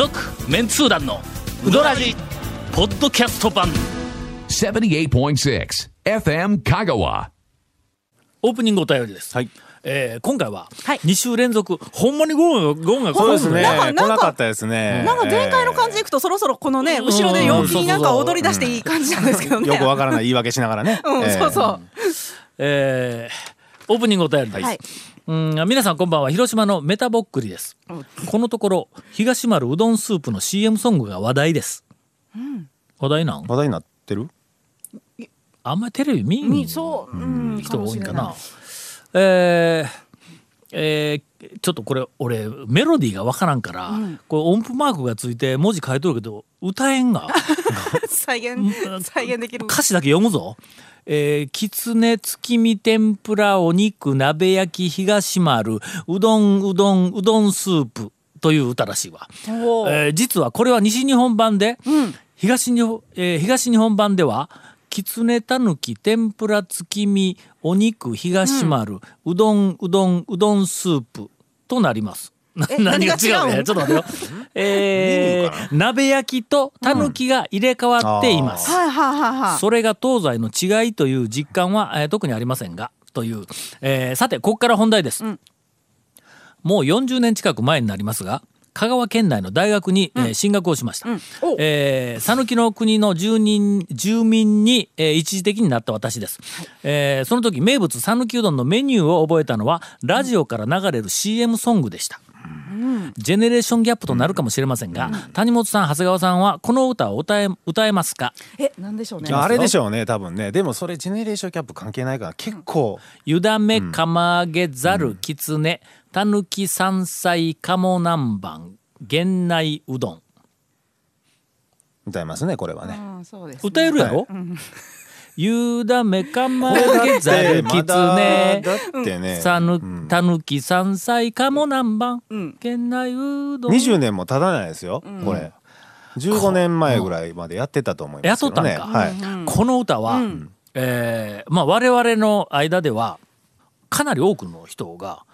続メンツー団のウドラジポッドキャスト版。78.6 FM Kagawa. オープニングお便りです、はい。えー今回ははい。2週連続、ほんまにゴンがゴンがそうですね。なんかなんか来なかったですね。なんか前回の感じでいくとそろそろこのねん。後ろで陽気になんか踊り出していい感じなんですけどね。よくわからない言い訳しながらね。うん、ええそう。そう。えーオープニングお便りです、はいうん皆さんこんばんは。広島のメタボックリです、このところ東丸うどんスープの CM ソングが話題です、話題なん？話題になってる？あんまりテレビ見んみそう、うん、人多いんかな。えーえーちょっとこれ俺メロディーがわからんから、これ音符マークがついて文字書いとるけど歌えんが？再現再現できる。歌詞だけ読むぞ。えー、きつね月見天ぷらお肉鍋焼き東丸うどんうどんうどんスープという歌らしいわ。えー実はこれは西日本版で、東日本、えー東日本版ではきつねたぬき天ぷら月見お肉東丸、うどんうどんうどんスープとなります。何が違うねちょっと待ってよ。えー鍋焼きとたぬきが入れ替わっています。はいはいはいはい。それが東西の違いという実感は、えー特にありませんがという、えーさてここから本題です、もう40年近く前になりますが香川県内の大学に、えー進学をしました。おえー讃岐、の国の住人住民に、えー一時的になった私です、えーその時名物讃岐うどんのメニューを覚えたのはラジオから流れる CM ソングでした、ジェネレーションギャップとなるかもしれませんが、谷本さん長谷川さんはこの歌を歌え歌えますか？えなんでしょうね。あれでしょうね多分ね。でもそれジェネレーションキャップ関係ないから結構。ゆだめ釜揚げざるきつねたぬき山菜鴨南蛮源内うどん。歌いますねこれはね。うんそうです、ね。歌えるやろ、ゆだめ釜揚げざるきつまねだだってね。さぬうん。たぬき山菜鴨南蛮うん。源内うどん。20年も経たないですよこれ。15年前ぐらいまでやってたと思いますけどねとったんか、はい。この歌は、えーまあ、我々の間ではかなり多くの人が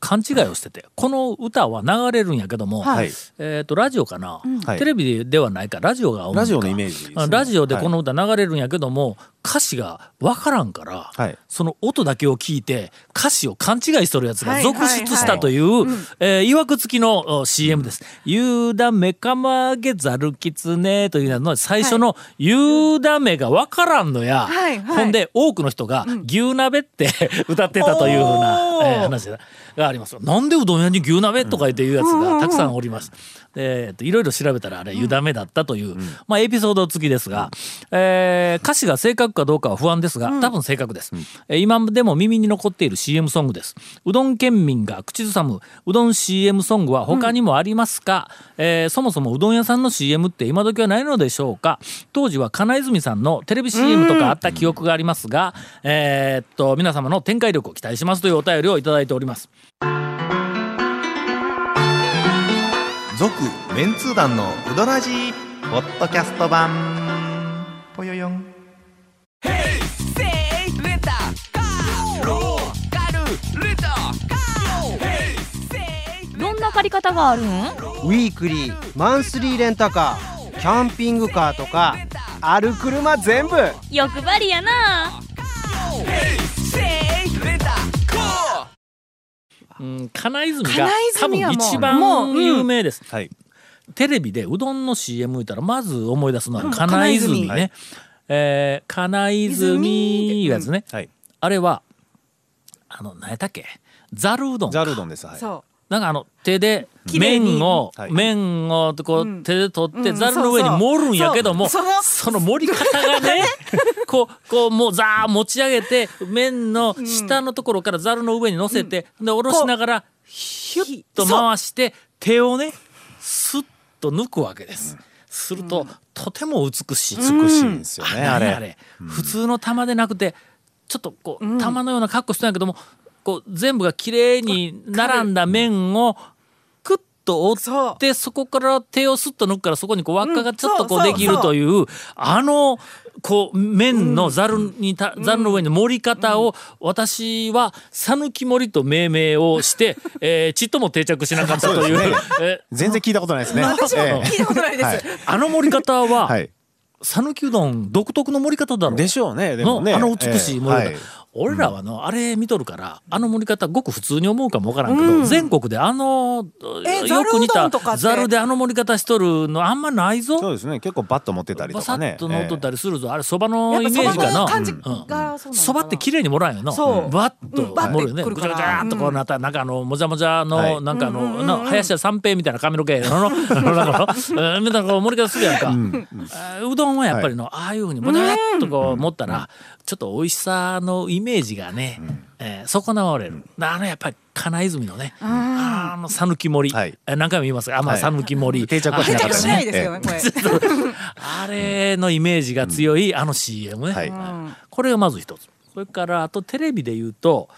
勘違いをしててこの歌は流れるんやけども、はい。えー、とラジオかな、はい。テレビではないかラジオが主かラジオのイメージね。あラジオでこの歌流れるんやけども、歌詞が分からんから、はい。その音だけを聞いて歌詞を勘違いしとるやつがはい続出したという、えー、いわくつきのお CM です。ゆうだめかま揚げざるきつねというのの最初のゆうだめが分からんのや、はいはい。ほんで多くの人が牛鍋って 歌ってたというふうな、えー話があります。なんでうどん屋に牛鍋とか言っていうやつがたくさんおります。でえーといろいろ調べたらあれ湯だめだったという、まあ、エピソード付きですが、えー歌詞が正確かどうかは不安ですが多分正確です、えー今でも耳に残っている CM ソングです。うどん県民が口ずさむうどん CM ソングは他にもありますか、えーそもそもうどん屋さんの CM って今時はないのでしょうか？当時は金泉さんのテレビ CM とかあった記憶がありますが、えーっと皆様の展開力を期待しますというお便りをいただいております。続メンツー団のウドラジーポッドキャスト版。ぽよよんどんな借り方があるん？ウィークリーマンスリーレンタカーキャンピングカーとかある車全部。欲張りやな。うん金泉が金多分一番有名です、はい。テレビでうどんの CM 見たらまず思い出すのはうん金泉ね、金泉。えー金泉いうやつね、はい。あれはあの何やったっけ？ざるうどんか。ザルうどんです。はい。そなんかあの手で麺を、はい。麺をこう、うん。手で取ってうん。ざるの上に盛るんやけども、その。盛り方がね こうこうもうザー持ち上げて麺の下のところからざるの上に乗せて、で下ろしながらヒュッと回して手をねスッと抜くわけです。すると、とても美しい。美しいんですよねあれあれ。普通の玉でなくてちょっとこう、玉のような格好してんやけどもこう全部が綺麗に並んだ麺をクッと折ってそこから手をスッと抜くからそこにこう輪っかがちょっとこうできるというあのこう麺のざるにたざるの上に盛り方を私は讃岐盛りと命名をして えーちっとも定着しなかったというえ全然聞いたことないですね。私もええ聞いたことないです。はいあの盛り方ははい。讃岐うどん独特の盛り方だろうでしょうね。でもね。のあの美しい盛り方、ええはい俺らはのあれ見とるからあの盛り方ごく普通に思うかもわからんけど、全国であのえよく似たざるであの盛り方しとるのあんまないぞ。そうですね。結構バッと持ってたりとかね。ッ。と乗っとったり。りするぞ、あれそばのイメージかな。そばって綺麗にもらえんよな。バッと盛るよね。ぐちゃぐちゃっとこうなったらなんかあのもじゃもじゃの、はい。なんかあの、な林家三平みたいな髪の毛ののみたいな盛り方するやんか、うどんはやっぱりの、ああいうふうにもじゃっとこう持ったら、ちょっと美味しさのイメージがね、えー損なわれる、あのやっぱり金泉のね、あの讃岐盛り、はい。えー何回も言います？があまあはい。讃岐盛り。定着はしなかったしないですよね、これ。あれのイメージが強い、あの CM ね、はい。これがまず一つ。それからあとテレビで言うと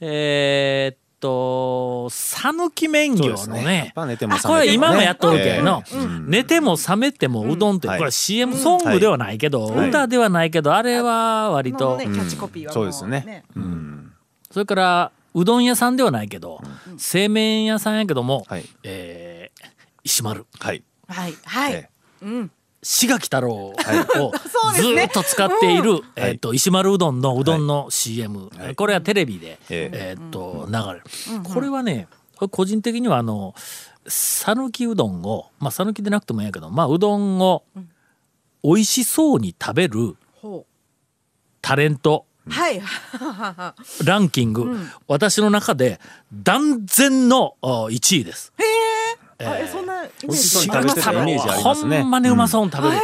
えーっと讃岐麺業のね。やね。っぱ寝てもあこれ今もやっとるけど、ええ。うん。寝ても覚めてもうどんって、はい。これ CM ソングではないけど、はい。歌ではないけどあれは割と、キャッチコピーはもそうですね。うん。それからうどん屋さんではないけど、製麺屋さんやけども、はい。えー石丸。はい。はい、はい。え志垣太郎を ずっと使っている、えと石丸うどんのうどんの CM、はい。これはテレビで、ええ。ーっと流れる、これはねこれ個人的にはあの讃岐うどんをまあ讃岐でなくてもいいけどまあうどんを美味しそうに食べるほタレントう。はい。ランキング、私の中で断然の1位です。あえ、そんなイメー美味しそうジに食べてるイメージありますね。ほんまにうまそうに食べる、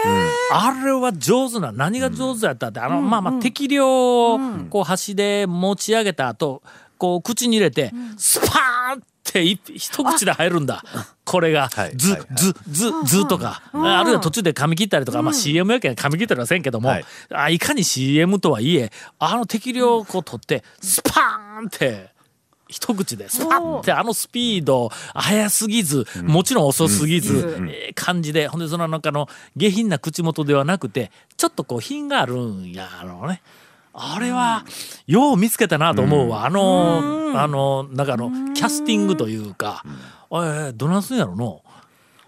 あれは上手な何が上手やったってあの、まあまあ適量をこう箸で持ち上げた後こう口に入れてスパーンって一一口で入るんだ。これがはい。ズズズズとか。あるいは途中で噛み切ったりとか、まあ CM やけん噛み切ったりはせんけども、はい。あいかに CM とはいえあの適量をこう取ってスパーンって一口でスパッてあのスピード速すぎず、もちろん遅すぎず、ええ感じでほんでそのなんかの下品な口元ではなくてちょっとこう品があるんやあのね。あれはよう見つけたなと思うわ、あのあのなんかあのキャスティングというか、えーどないすんやろの。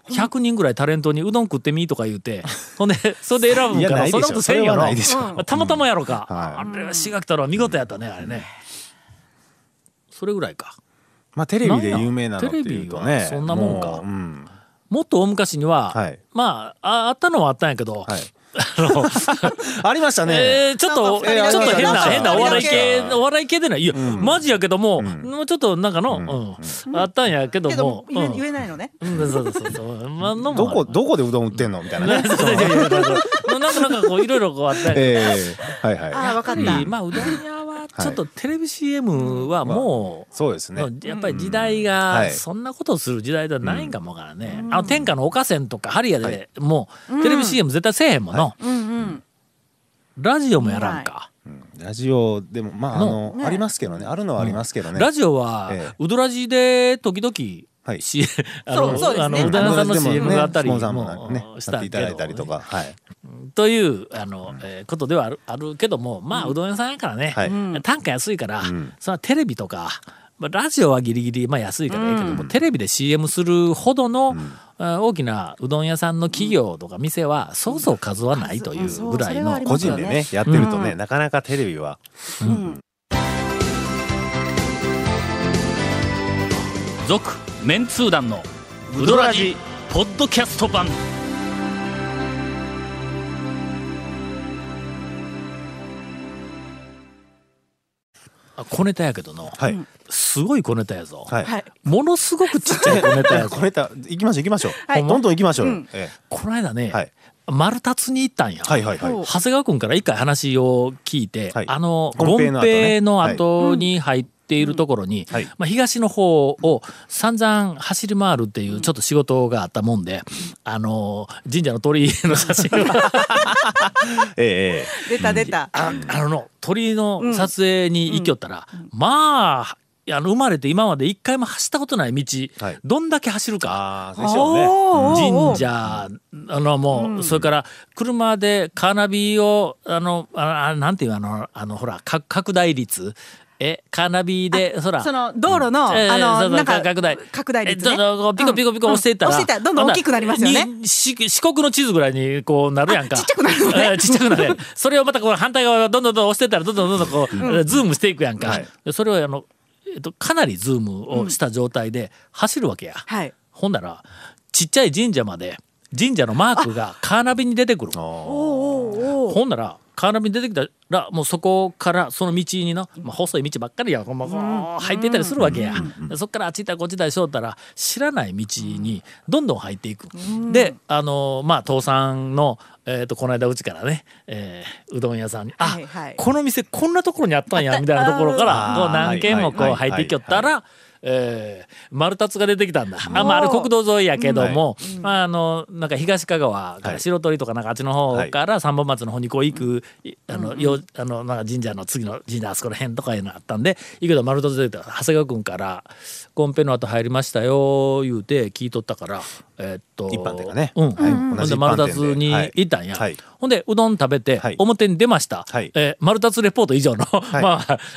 100人ぐらいタレントにうどん食ってみとか言うて ほんでそれで選ぶからそんなことせんやろないでしょ。たまたまやろか、はい。あれは志垣太郎は見事やったねあれねそれぐらいか。まあテレビで有名なのっていうとテレビはね。そんなもんか。もっと大昔には、はい。まあああったのはあったんやけど、はい。あの ありましたね。えーちょっと、なんかちょっと変な、変なお笑い系、うんお笑い系でない。いや、マジやけども、もうちょっとなんかの、うん。あったんやけども、言えうん。言えないのね。うんそうそうそう。まあ、どこどこでうどん売ってんのみたいなね。なんかなんかこういろいろこうあったり。ええはいはい。ああ、わかった。まあうどん屋はちょっとテレビ CM はもう、そうですね。やっぱり時代がはい。そんなことをする時代ではないんかもわからんね、あの天下の岡線とかハリヤでもうテレビ CM 絶対せえへんもんの、うんうん。ラジオもやらんか、ラジオでもまああのね。ありますけどね。あるのはありますけどね。ラジオは、ええ。ウドラジで時々、はい。C あのそうそうですね。あのうどん屋さんの CM があったりももねしたていただいたりとか。はい。というあの、えーことではあるあるけどもまあうどん屋さんやからね、はい。単価安いから、ん。そのテレビとか、まあ、ラジオはギリギリ、まあ、安いからいいけども、テレビで CM するほどの、あ大きなうどん屋さんの企業とか店はそうそう数はないというぐらいの、そうそれはあり個人でねやってるとねなかなかテレビは。続メンツー団のウドラジポッドキャスト版小ネタやけどの、はい。すごい小ネタやぞ、はい。はい。ものすごくちっちゃい小ネタやぞ。これた行きましょう行きましょう。はい。どんどん行きましょう。ようん。えこの間ね、はい。丸達に行ったんや、えはいはいはい。長谷川君から一回話を聞いて、はい。あの権権平の後ね。平の後に入っているところに、はい。まあ、東の方を散々走り回るっていうちょっと仕事があったもんで、あの神社の鳥居の写真を えええ出た出た。ああの鳥居の撮影に行きよったら、まああの生まれて今まで一回も走ったことない道、はい。どんだけ走るか。ああ、でしょうね。神社あのもう、それから車でカーナビをあのああなんていうあのあのほらか拡大率えカーナビでそらその道路の、うそうのなんか拡大。拡大率ね。えピコピコピコ押していったら、うん押していったらどんどん大きくなりますよね。四国の地図ぐらいにこうなるやんか。あちっちゃくなる。のねえーちっちゃくなる。それをまたこう反対側がどんどんどん押していったらどんどんどんどん。こう、ズームしていくやんか、はい。でそれをあの、えっと、かなりズームをした状態で走るわけや、はい。ほんならちっちゃい神社まで神社のマークがカーナビに出てくる。ほんならカーナビに出てきたらもうそこからその道にな、まあ、細い道ばっかりやまこう入っていったりするわけや、でそっからあっち行ったりこっち行ったりしよったら知らない道にどんどん入っていく、であのまあ父さんの、えー、とこの間うちからね、えーうどん屋さんに「あ、はいはい。この店こんなところにあったんや」みたいなところからう何軒もこはいうはい入っていきよったら。えー、丸太が出てきたんだ。あ、まあ、あれ国道沿いやけども、まあ、あの、なんか東香川からはい白鳥とかなんかあっちの方から三本松の方にこう行く、いあの、よあの、なんか神社の次の神社あそこら辺とかいうのあったんで、行くけど丸太出てきた長谷川君から、コンペの後入りましたよ、言うて聞いとったから、えーっと、一般店がね。うん。はい。ほんで丸太に行ったんや。はい。ほんで、うどん食べてはい、表に出ました。はい。えー丸太レポート以上の、まあ、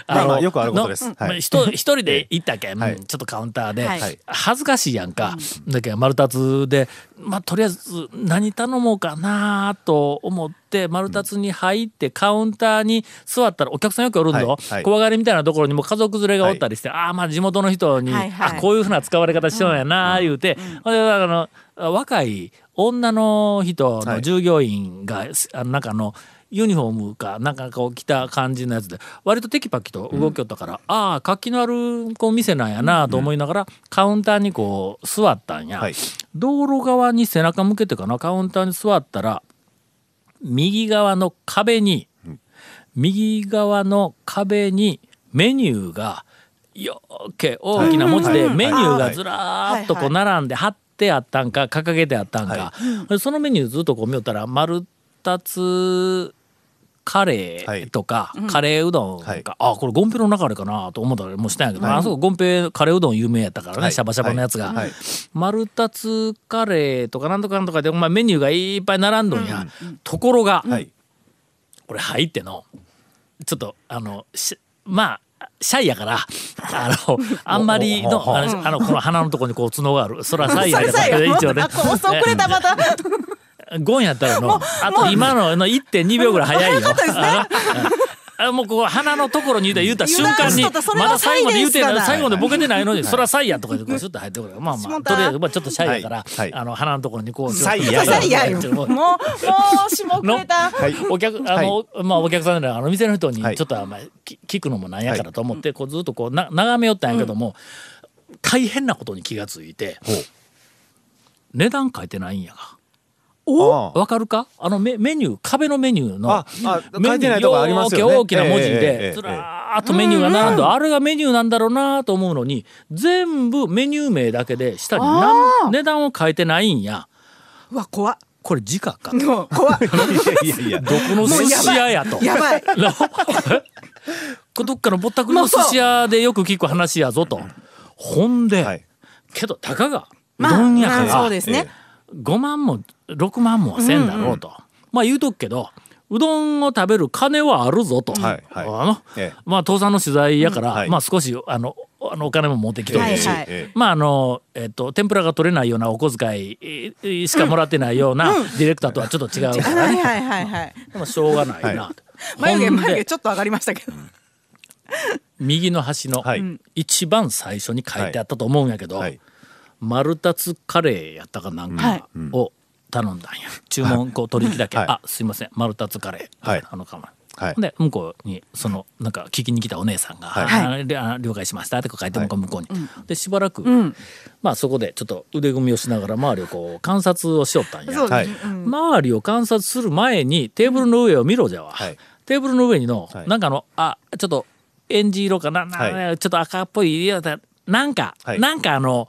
まあまあよくあることです。一人で行ったけ？ん、はいちょっとカウンターで、はい。恥ずかしいやんか、だけど丸太で、まあ、とりあえず何頼もうかなと思って丸太に入ってカウンターに座ったらお客さんよくおるんぞ、はいはい。小上がりみたいなところにも家族連れがおったりして、ああまあ地元の人に、はいはい。あこういうふうな使われ方しようんやな言うて、ほんであの若い女の人の従業員が、あのなんかあのユニフォームかなんかこう着た感じのやつで割とテキパキと動きよったから、ああ活気のあるこう店なんやなと思いながら、カウンターにこう座ったんや、はい。道路側に背中向けてかなカウンターに座ったら右側の壁に、右側の壁にメニューがよーけ大きな文字ではい。メニューがずらーっとこう並んで貼ってあったんか掲げてあったんか、でそのメニューずっとこう見よったら丸二つカレーとか、カレーうどんか、はい。あこれゴンペの中でかなと思ったらもうしたんやけど、あそこゴンペカレーうどん有名やったからね、はい。シャバシャバのやつが、はい。はい。丸二つカレーとかなんとかなんとかで、まあ、メニューがいっぱい並んどんや、ところが、はい。これ入ってのちょっとあのしまあシャイやから あのあんまりのあのあのこの鼻のとこにこう角がある。それはシャイやから 一応ね。あこう遅れたまたゴンやったらのあと今のの1.2秒ぐらい早いよ。ああもうここ鼻のところに言うた言うた。瞬間にまだ最後で言うて最後でボケてないのにそれはサイやとか言ってこうシュッと入ってくるまあまあとりあえずまあちょっとシャイやからあの鼻のところにこうサイや。さいやよちょっと。もうもうしもくれたはい。お客あの、まあお客さんであの店の人にはい。ちょっとあまあき聞くのもなんやからと思ってこうずっとこうな眺めよったんやけども、大変なことに気がついて値段書いてないんやが。あわかるか？あのメメニュー壁のメニューのああメニュー書いてないとこありますよね。大きな文字えええええ。えでずらーっとメニューが並んであれがメニューなんだろうなと思うのに全部メニュー名だけで下に何値段を書いてないんや。うわ怖っ。これ時価か？もう怖っ。いやいやいや。どこの寿司屋やと。やばい。どっかのぼったくりの寿司屋でよく聞く話やぞと。ほんで、はい。けどたかがうまあどんやかまあそうらですね5万も6万もはせんだろうと。まあ言うとくけどうどんを食べる金はあるぞと。はいはい。あのええ。まあ父さんの取材やから、はい。まあ少しあのあのお金も持ってきてるし、はいはい。えまああのえっと天ぷらが取れないようなお小遣いえーしかもらってないようなディレクターとはちょっと違うからね。はいはいはいはい。まあしょうがないな。と。眉毛眉毛ちょっと上がりましたけど。右の端のはい。一番最初に書いてあったと思うんやけど、はい丸二つカレーやったかなんはい。かを頼んだんや。注文こう取り引きだけ、はい。あすいません。丸二つカレー、はい。あのかまはい。で向こうにそのなんか聞きに来たお姉さんが「はい。ありあ了解しました」って書いてはい。向こうに、でしばらく、ん。まあそこでちょっと腕組みをしながら周りをこう観察をしよったんや。はい。周りを観察する前にテーブルの上を見ろじゃわ、はい。テーブルの上にの、はい。なんかあのあちょっとエンジ色かなな、はちょっと赤っぽい色だなんか、はい。なんかあの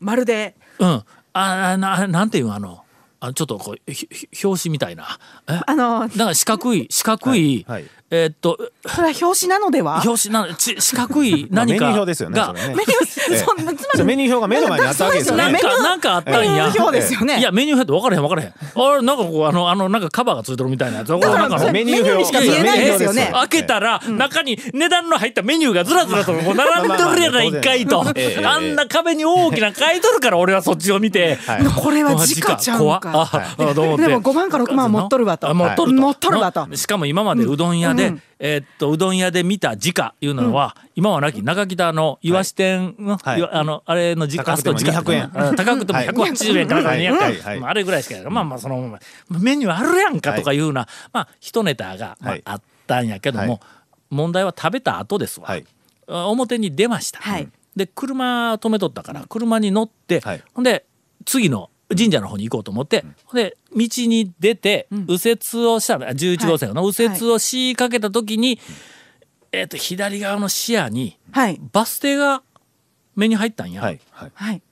まるで。うん。あななんていうの？あのあちょっとこうひひ表紙みたいな。え？あのなんか四角い四角い、はいはいえーっとそれは表紙なのでは？表紙なち四角い まあ何かメニュー表ですよね メニュー、ええ。そんなつまりメニュー表が目の前にあったわけですよね。なんかなんかあったんや。メニュー表ですよね。いやメニュー表って分からへん分からへん。あれなんかこうあのあのなんかカバーがついてるみたいなやつ。だからなんかそれメニュー表にしか見えないですよね。開けたら、中に値段の入ったメニューがずらずらとこう並んでるやないかいと、ええあんな壁に大きな書いとるから俺はそっちを見て、はい。これは時価ちゃうか。ああどう思って。でも5万か6万持っとるわと。あ持っとると。持っとるわと。の。しかも今までうどん屋で、うん。えーっとうどん屋で見た時価いうのは、今はなき中北の岩下店の、はい。いわあのあれの時価あそこの時価200円。うん高くてもはい。180円から200円、はい。はい。まああれぐらいしかやからまあまあそのメニューあるやんかとかいうような、まあ一ネタが、まあはい。あったんやけども、はい。問題は食べた後ですわ、はい。あ表に出ました、はい。で車止めとったから車に乗って、はい。ほんで次の神社の方に行こうと思って、ほんで道に出て右折をしたら11号線の右折をしかけた時に、えっと左側の視野にはい。バス停が目に入ったんや、はいはい。はい。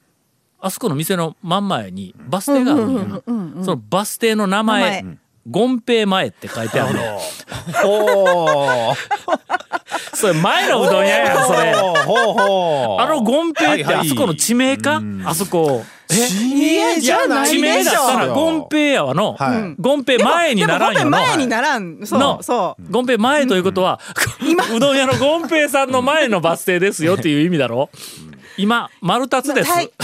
あそこの店の真ん前にバス停があるんや、そのバス停の名前権平前って書いてあるの。ほう。それ前のうどん屋やんそれ。ほうほうほう。あの権平ってはいはい。あそこの地名か、あそこ地名じゃない地名でしょ。だったら権平やわの、はい。権平前にならんよの。前にならん。その。う。そう。権平前ということは、うどん屋の権平さんの前のバス停ですよっていう意味だろ？今丸太です、はい。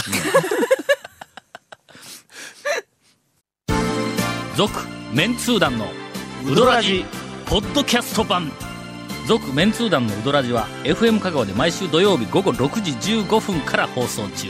続メンツー団のウドラジポッドキャスト版。続メンツー団のウドラジは FM 香川で毎週土曜日午後6時15分から放送中